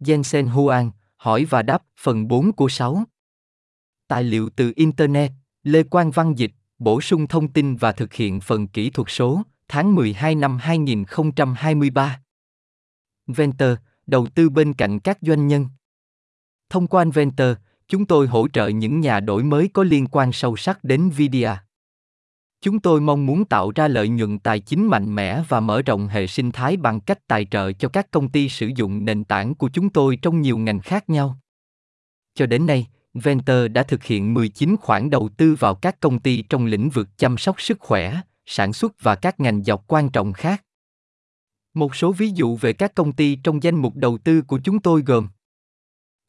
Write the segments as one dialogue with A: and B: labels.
A: Jensen Huang, hỏi và đáp, phần 4 của 6. Tài liệu từ Internet, Lê Quang Văn Dịch, bổ sung thông tin và thực hiện phần kỹ thuật số, tháng 12 năm 2023. Venter, đầu tư bên cạnh các doanh nhân. Thông qua Venter, chúng tôi hỗ trợ những nhà đổi mới có liên quan sâu sắc đến Vidia. Chúng tôi mong muốn tạo ra lợi nhuận tài chính mạnh mẽ và mở rộng hệ sinh thái bằng cách tài trợ cho các công ty sử dụng nền tảng của chúng tôi trong nhiều ngành khác nhau. Cho đến nay, Venture đã thực hiện 19 khoản đầu tư vào các công ty trong lĩnh vực chăm sóc sức khỏe, sản xuất và các ngành dọc quan trọng khác. Một số ví dụ về các công ty trong danh mục đầu tư của chúng tôi gồm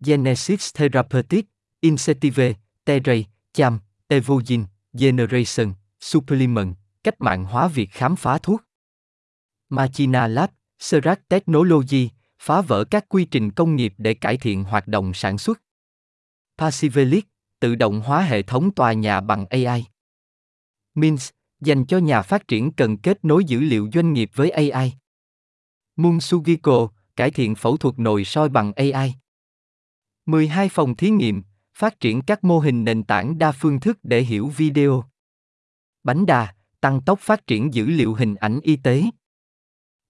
A: Genesis Therapeutics, Incentive, Terray, Cham, Evogene, Generation, Supplement, cách mạng hóa việc khám phá thuốc. Machina Lab, Serac Technology, phá vỡ các quy trình công nghiệp để cải thiện hoạt động sản xuất. Passivelic, tự động hóa hệ thống tòa nhà bằng AI. Mins, dành cho nhà phát triển cần kết nối dữ liệu doanh nghiệp với AI. Munsugiko, cải thiện phẫu thuật nội soi bằng AI. 12 phòng thí nghiệm, phát triển các mô hình nền tảng đa phương thức để hiểu video. Bánh đà, tăng tốc phát triển dữ liệu hình ảnh y tế.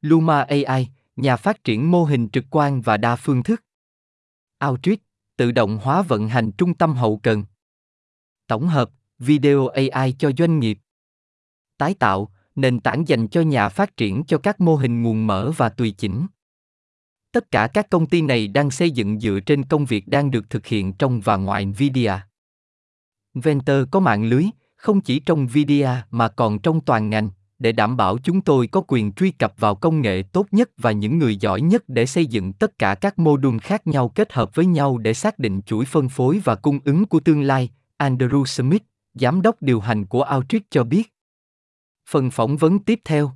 A: Luma AI, nhà phát triển mô hình trực quan và đa phương thức. Outreach, tự động hóa vận hành trung tâm hậu cần. Tổng hợp, video AI cho doanh nghiệp. Tái tạo, nền tảng dành cho nhà phát triển cho các mô hình nguồn mở và tùy chỉnh. Tất cả các công ty này đang xây dựng dựa trên công việc đang được thực hiện trong và ngoài Nvidia. Venter có mạng lưới, không chỉ trong VDA mà còn trong toàn ngành, để đảm bảo chúng tôi có quyền truy cập vào công nghệ tốt nhất và những người giỏi nhất để xây dựng tất cả các mô đun khác nhau kết hợp với nhau để xác định chuỗi phân phối và cung ứng của tương lai, Andrew Smith, giám đốc điều hành của Outreach cho biết. Phần phỏng vấn tiếp theo.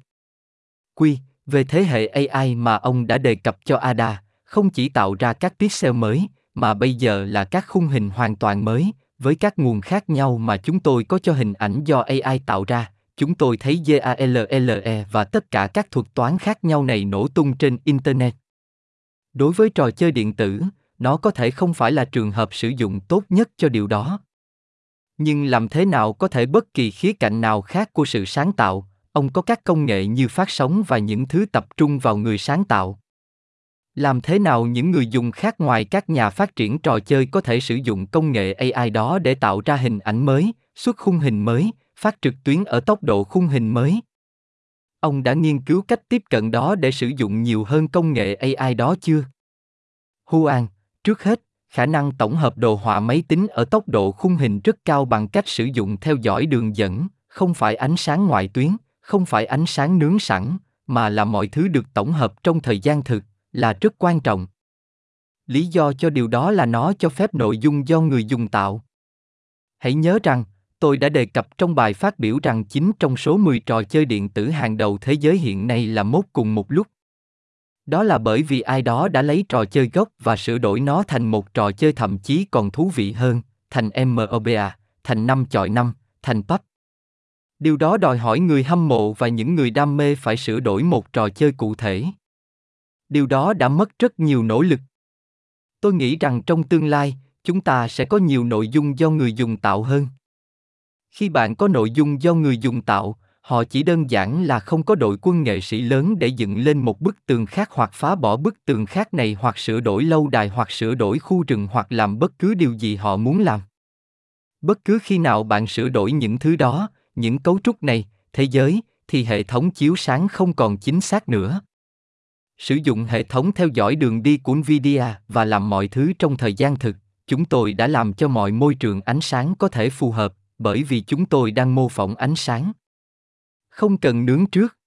A: Quy, về thế hệ AI mà ông đã đề cập cho Ada, không chỉ tạo ra các pixel mới, mà bây giờ là các khung hình hoàn toàn mới, với các nguồn khác nhau mà chúng tôi có cho hình ảnh do AI tạo ra, chúng tôi thấy GALLE và tất cả các thuật toán khác nhau này nổ tung trên Internet. Đối với trò chơi điện tử, nó có thể không phải là trường hợp sử dụng tốt nhất cho điều đó. Nhưng làm thế nào có thể bất kỳ khía cạnh nào khác của sự sáng tạo, ông có các công nghệ như phát sóng và những thứ tập trung vào người sáng tạo. Làm thế nào những người dùng khác ngoài các nhà phát triển trò chơi có thể sử dụng công nghệ AI đó để tạo ra hình ảnh mới, xuất khung hình mới, phát trực tuyến ở tốc độ khung hình mới? Ông đã nghiên cứu cách tiếp cận đó để sử dụng nhiều hơn công nghệ AI đó chưa? Huan, trước hết, khả năng tổng hợp đồ họa máy tính ở tốc độ khung hình rất cao bằng cách sử dụng theo dõi đường dẫn, không phải ánh sáng ngoại tuyến, không phải ánh sáng nướng sẵn, mà là mọi thứ được tổng hợp trong thời gian thực, là rất quan trọng. Lý do cho điều đó là nó cho phép nội dung do người dùng tạo. Hãy nhớ rằng, tôi đã đề cập trong bài phát biểu rằng 9 trong số 10 trò chơi điện tử hàng đầu thế giới hiện nay là mốt cùng một lúc. Đó là bởi vì ai đó đã lấy trò chơi gốc và sửa đổi nó thành một trò chơi thậm chí còn thú vị hơn, thành MOBA, thành năm chọi năm, thành PUBG. Điều đó đòi hỏi người hâm mộ và những người đam mê phải sửa đổi một trò chơi cụ thể. Điều đó đã mất rất nhiều nỗ lực. Tôi nghĩ rằng trong tương lai, chúng ta sẽ có nhiều nội dung do người dùng tạo hơn. Khi bạn có nội dung do người dùng tạo, họ chỉ đơn giản là không có đội quân nghệ sĩ lớn để dựng lên một bức tường khác hoặc phá bỏ bức tường khác này hoặc sửa đổi lâu đài hoặc sửa đổi khu rừng hoặc làm bất cứ điều gì họ muốn làm. Bất cứ khi nào bạn sửa đổi những thứ đó, những cấu trúc này, thế giới, thì hệ thống chiếu sáng không còn chính xác nữa. Sử dụng hệ thống theo dõi đường đi của Nvidia và làm mọi thứ trong thời gian thực, chúng tôi đã làm cho mọi môi trường ánh sáng có thể phù hợp, bởi vì chúng tôi đang mô phỏng ánh sáng. Không cần nướng trước.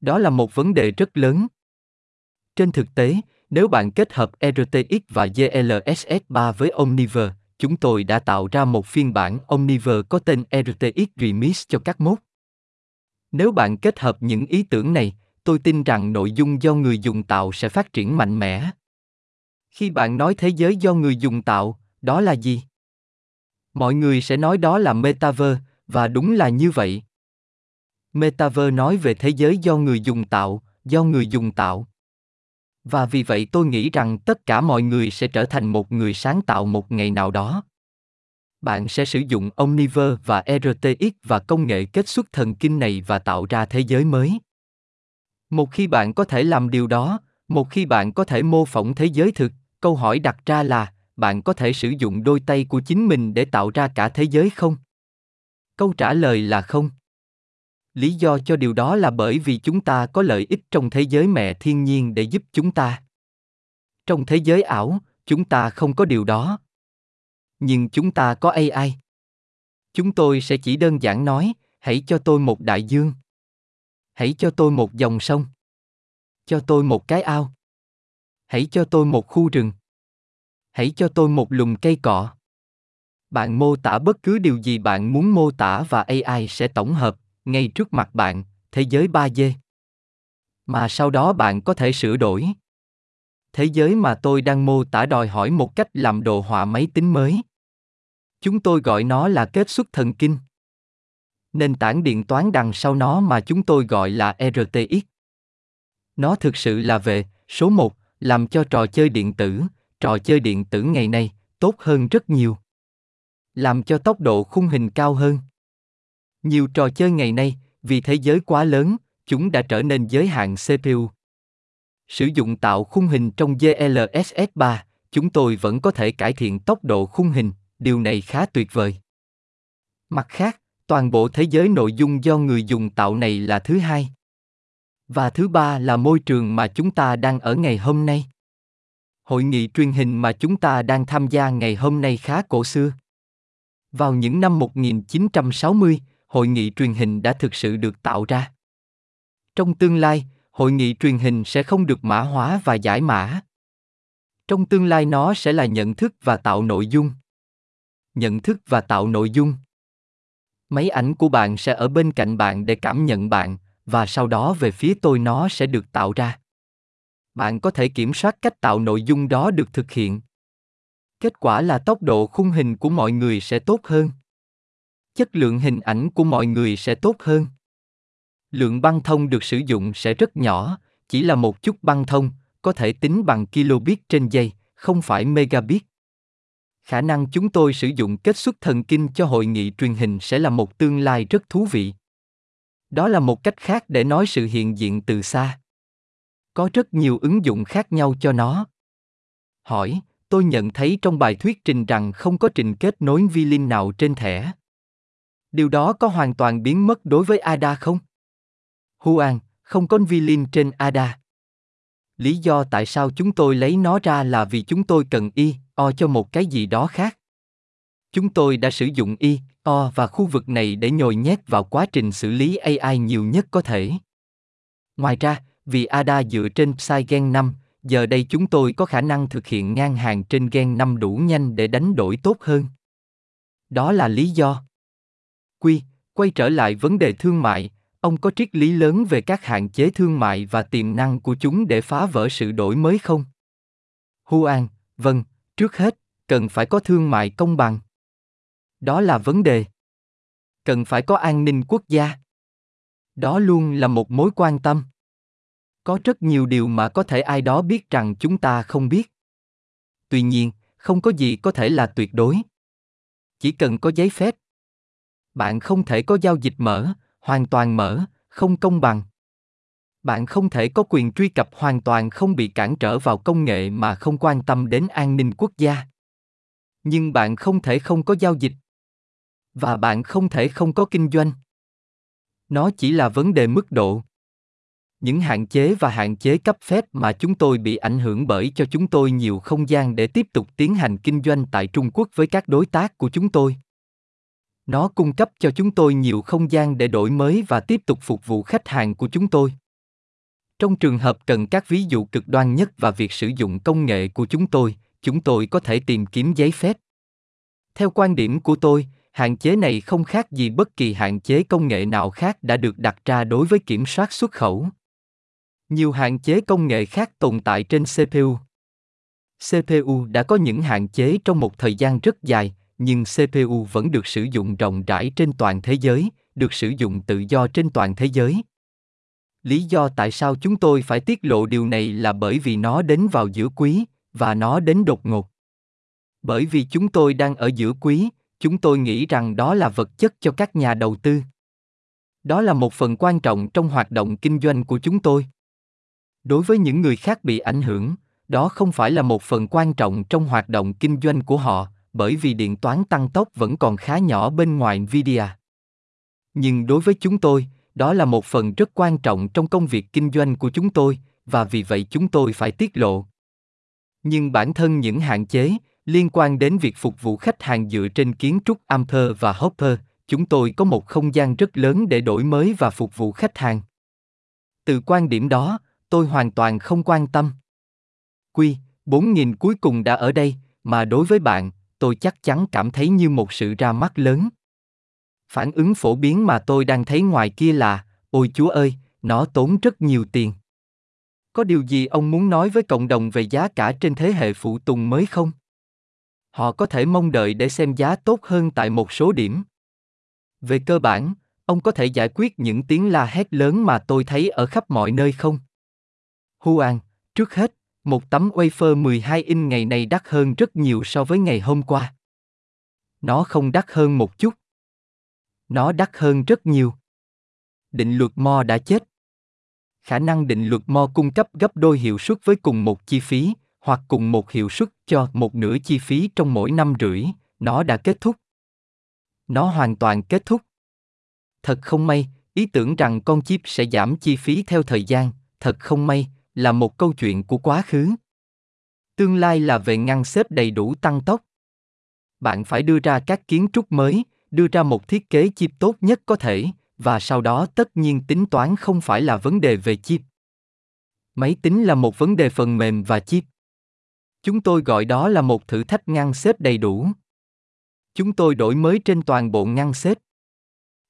A: Đó là một vấn đề rất lớn. Trên thực tế, nếu bạn kết hợp RTX và GLSS 3 với Omniver, chúng tôi đã tạo ra một phiên bản Omniver có tên RTX Remix cho các mốt. Nếu bạn kết hợp những ý tưởng này, tôi tin rằng nội dung do người dùng tạo sẽ phát triển mạnh mẽ. Khi bạn nói thế giới do người dùng tạo, đó là gì? Mọi người sẽ nói đó là metaverse, và đúng là như vậy. Metaverse nói về thế giới do người dùng tạo, do người dùng tạo. Và vì vậy tôi nghĩ rằng tất cả mọi người sẽ trở thành một người sáng tạo một ngày nào đó. Bạn sẽ sử dụng Omniverse và RTX và công nghệ kết xuất thần kinh này và tạo ra thế giới mới. Một khi bạn có thể làm điều đó, một khi bạn có thể mô phỏng thế giới thực, câu hỏi đặt ra là, bạn có thể sử dụng đôi tay của chính mình để tạo ra cả thế giới không? Câu trả lời là không. Lý do cho điều đó là bởi vì chúng ta có lợi ích trong thế giới mẹ thiên nhiên để giúp chúng ta. Trong thế giới ảo, chúng ta không có điều đó. Nhưng chúng ta có AI. Chúng tôi sẽ chỉ đơn giản nói, hãy cho tôi một đại dương. Hãy cho tôi một dòng sông. Cho tôi một cái ao. Hãy cho tôi một khu rừng. Hãy cho tôi một lùm cây cọ. Bạn mô tả bất cứ điều gì bạn muốn mô tả và AI sẽ tổng hợp, ngay trước mặt bạn, thế giới 3D. Mà sau đó bạn có thể sửa đổi. Thế giới mà tôi đang mô tả đòi hỏi một cách làm đồ họa máy tính mới. Chúng tôi gọi nó là kết xuất thần kinh. Nền tảng điện toán đằng sau nó mà chúng tôi gọi là RTX. Nó thực sự là về, số 1, làm cho trò chơi điện tử, trò chơi điện tử ngày nay, tốt hơn rất nhiều. Làm cho tốc độ khung hình cao hơn. Nhiều trò chơi ngày nay, vì thế giới quá lớn, chúng đã trở nên giới hạn CPU. Sử dụng tạo khung hình trong GLSS 3, chúng tôi vẫn có thể cải thiện tốc độ khung hình, điều này khá tuyệt vời. Mặt khác, toàn bộ thế giới nội dung do người dùng tạo này là thứ hai. Và thứ ba là môi trường mà chúng ta đang ở ngày hôm nay. Hội nghị truyền hình mà chúng ta đang tham gia ngày hôm nay khá cổ xưa. Vào những năm 1960, hội nghị truyền hình đã thực sự được tạo ra. Trong tương lai, hội nghị truyền hình sẽ không được mã hóa và giải mã. Trong tương lai nó sẽ là nhận thức và tạo nội dung. Nhận thức và tạo nội dung. Máy ảnh của bạn sẽ ở bên cạnh bạn để cảm nhận bạn, và sau đó về phía tôi nó sẽ được tạo ra. Bạn có thể kiểm soát cách tạo nội dung đó được thực hiện. Kết quả là tốc độ khung hình của mọi người sẽ tốt hơn chất lượng hình ảnh của mọi người sẽ tốt hơn lượng băng thông được sử dụng sẽ rất nhỏ chỉ là một chút băng thông có thể tính bằng kilobit trên giây không phải megabit khả năng chúng tôi sử dụng kết xuất thần kinh cho hội nghị truyền hình sẽ là một tương lai rất thú vị đó là một cách khác để nói sự hiện diện từ xa có rất nhiều ứng dụng khác nhau cho nó hỏi tôi nhận thấy trong bài thuyết trình rằng không có trình kết nối vi linh nào trên thẻ Điều đó có hoàn toàn biến mất đối với ADA không? Huan, không có Vilin trên ADA. Lý do tại sao chúng tôi lấy nó ra là vì chúng tôi cần y, o cho một cái gì đó khác. Chúng tôi đã sử dụng y, o và khu vực này để nhồi nhét vào quá trình xử lý AI nhiều nhất có thể. Ngoài ra, vì ADA dựa trên Psy gen 5, giờ đây chúng tôi có khả năng thực hiện ngang hàng trên gen 5 đủ nhanh để đánh đổi tốt hơn. Đó là lý do. Quy, quay trở lại vấn đề thương mại, ông có triết lý lớn về các hạn chế thương mại và tiềm năng của chúng để phá vỡ sự đổi mới không? Huan, vâng, trước hết, cần phải có thương mại công bằng. Đó là vấn đề. Cần phải có an ninh quốc gia. Đó luôn là một mối quan tâm. Có rất nhiều điều mà có thể ai đó biết rằng chúng ta không biết. Tuy nhiên, không có gì có thể là tuyệt đối. Chỉ cần có giấy phép, bạn không thể có giao dịch mở hoàn toàn mở, không công bằng. Bạn không thể có quyền truy cập hoàn toàn không bị cản trở vào công nghệ mà không quan tâm đến an ninh quốc gia. Nhưng bạn không thể không có giao dịch. Và bạn không thể không có kinh doanh. Nó chỉ là vấn đề mức độ. Những hạn chế và hạn chế cấp phép mà chúng tôi bị ảnh hưởng bởi cho chúng tôi nhiều không gian để tiếp tục tiến hành kinh doanh tại trung quốc với các đối tác của chúng tôi nó cung cấp cho chúng tôi nhiều không gian để đổi mới và tiếp tục phục vụ khách hàng của chúng tôi. Trong trường hợp cần các ví dụ cực đoan nhất và việc sử dụng công nghệ của chúng tôi chúng tôi có thể tìm kiếm giấy phép. Theo quan điểm của tôi, hạn chế này không khác gì bất kỳ hạn chế công nghệ nào khác đã được đặt ra đối với kiểm soát xuất khẩu. Nhiều hạn chế công nghệ khác tồn tại trên cpu cpu đã có những hạn chế trong một thời gian rất dài nhưng CPU vẫn được sử dụng rộng rãi trên toàn thế giới, được sử dụng tự do trên toàn thế giới. Lý do tại sao chúng tôi phải tiết lộ điều này là bởi vì nó đến vào giữa quý, và nó đến đột ngột. Bởi vì chúng tôi đang ở giữa quý, chúng tôi nghĩ rằng đó là vật chất cho các nhà đầu tư. Đó là một phần quan trọng trong hoạt động kinh doanh của chúng tôi. Đối với những người khác bị ảnh hưởng, đó không phải là một phần quan trọng trong hoạt động kinh doanh của họ, bởi vì điện toán tăng tốc vẫn còn khá nhỏ bên ngoài Nvidia. Nhưng đối với chúng tôi, đó là một phần rất quan trọng trong công việc kinh doanh của chúng tôi, và vì vậy chúng tôi phải tiết lộ. Nhưng bản thân những hạn chế liên quan đến việc phục vụ khách hàng dựa trên kiến trúc Ampere và Hopper, chúng tôi có một không gian rất lớn để đổi mới và phục vụ khách hàng. Từ quan điểm đó, tôi hoàn toàn không quan tâm. Quy, 4.000 cuối cùng đã ở đây, mà đối với bạn, tôi chắc chắn cảm thấy như một sự ra mắt lớn. Phản ứng phổ biến mà tôi đang thấy ngoài kia là, ôi chúa ơi, nó tốn rất nhiều tiền. Có điều gì ông muốn nói với cộng đồng về giá cả trên thế hệ phụ tùng mới không? Họ có thể mong đợi để xem giá tốt hơn tại một số điểm. Về cơ bản, ông có thể giải quyết những tiếng la hét lớn mà tôi thấy ở khắp mọi nơi không? Huan, trước hết, một tấm wafer 12 in ngày này đắt hơn rất nhiều so với ngày hôm qua. Nó không đắt hơn một chút. Nó đắt hơn rất nhiều. Định luật Mo đã chết. Khả năng định luật Mo cung cấp gấp đôi hiệu suất với cùng một chi phí, hoặc cùng một hiệu suất cho một nửa chi phí trong mỗi năm rưỡi, nó đã kết thúc. Nó hoàn toàn kết thúc. Thật không may, ý tưởng rằng con chip sẽ giảm chi phí theo thời gian, thật không may, là một câu chuyện của quá khứ. Tương lai là về ngăn xếp đầy đủ tăng tốc. Bạn phải đưa ra các kiến trúc mới, đưa ra một thiết kế chip tốt nhất có thể, và sau đó tất nhiên tính toán không phải là vấn đề về chip. Máy tính là một vấn đề phần mềm và chip. Chúng tôi gọi đó là một thử thách ngăn xếp đầy đủ. Chúng tôi đổi mới trên toàn bộ ngăn xếp.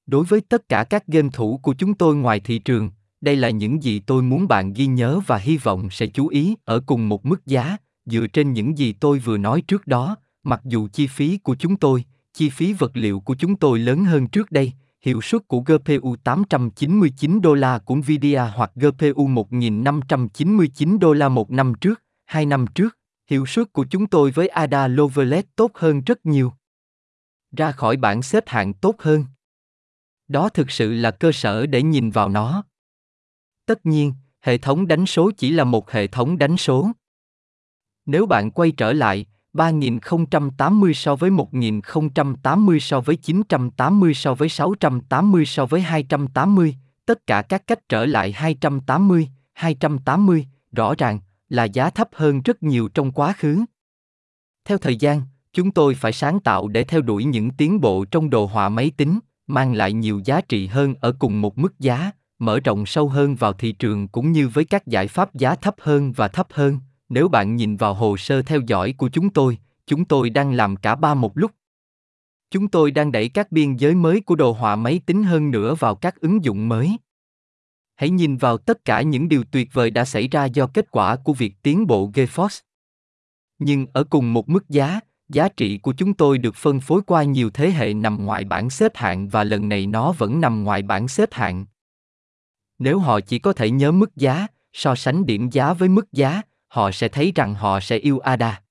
A: Đối với tất cả các game thủ của chúng tôi ngoài thị trường, đây là những gì tôi muốn bạn ghi nhớ và hy vọng sẽ chú ý ở cùng một mức giá, dựa trên những gì tôi vừa nói trước đó, mặc dù chi phí của chúng tôi, chi phí vật liệu của chúng tôi lớn hơn trước đây, hiệu suất của GPU 899 đô la của Nvidia hoặc GPU 1599 đô la một năm trước, hai năm trước, hiệu suất của chúng tôi với Ada Lovelace tốt hơn rất nhiều. Ra khỏi bảng xếp hạng tốt hơn. Đó thực sự là cơ sở để nhìn vào nó. Tất nhiên, hệ thống đánh số chỉ là một hệ thống đánh số. Nếu bạn quay trở lại, 3080 so với 1080 so với 980 so với 680 so với 280, tất cả các cách trở lại 280, 280, rõ ràng là giá thấp hơn rất nhiều trong quá khứ. Theo thời gian, chúng tôi phải sáng tạo để theo đuổi những tiến bộ trong đồ họa máy tính, mang lại nhiều giá trị hơn ở cùng một mức giá, mở rộng sâu hơn vào thị trường cũng như với các giải pháp giá thấp hơn và thấp hơn. Nếu bạn nhìn vào hồ sơ theo dõi của chúng tôi, chúng tôi đang làm cả ba một lúc. Chúng tôi đang đẩy các biên giới mới của đồ họa máy tính hơn nữa vào các ứng dụng mới. Hãy nhìn vào tất cả những điều tuyệt vời đã xảy ra do kết quả của việc tiến bộ GeForce. Nhưng ở cùng một mức giá, giá trị của chúng tôi được phân phối qua nhiều thế hệ nằm ngoài bảng xếp hạng và lần này nó vẫn nằm ngoài bảng xếp hạng. Nếu họ chỉ có thể nhớ mức giá, so sánh điểm giá với mức giá, họ sẽ thấy rằng họ sẽ yêu ADA.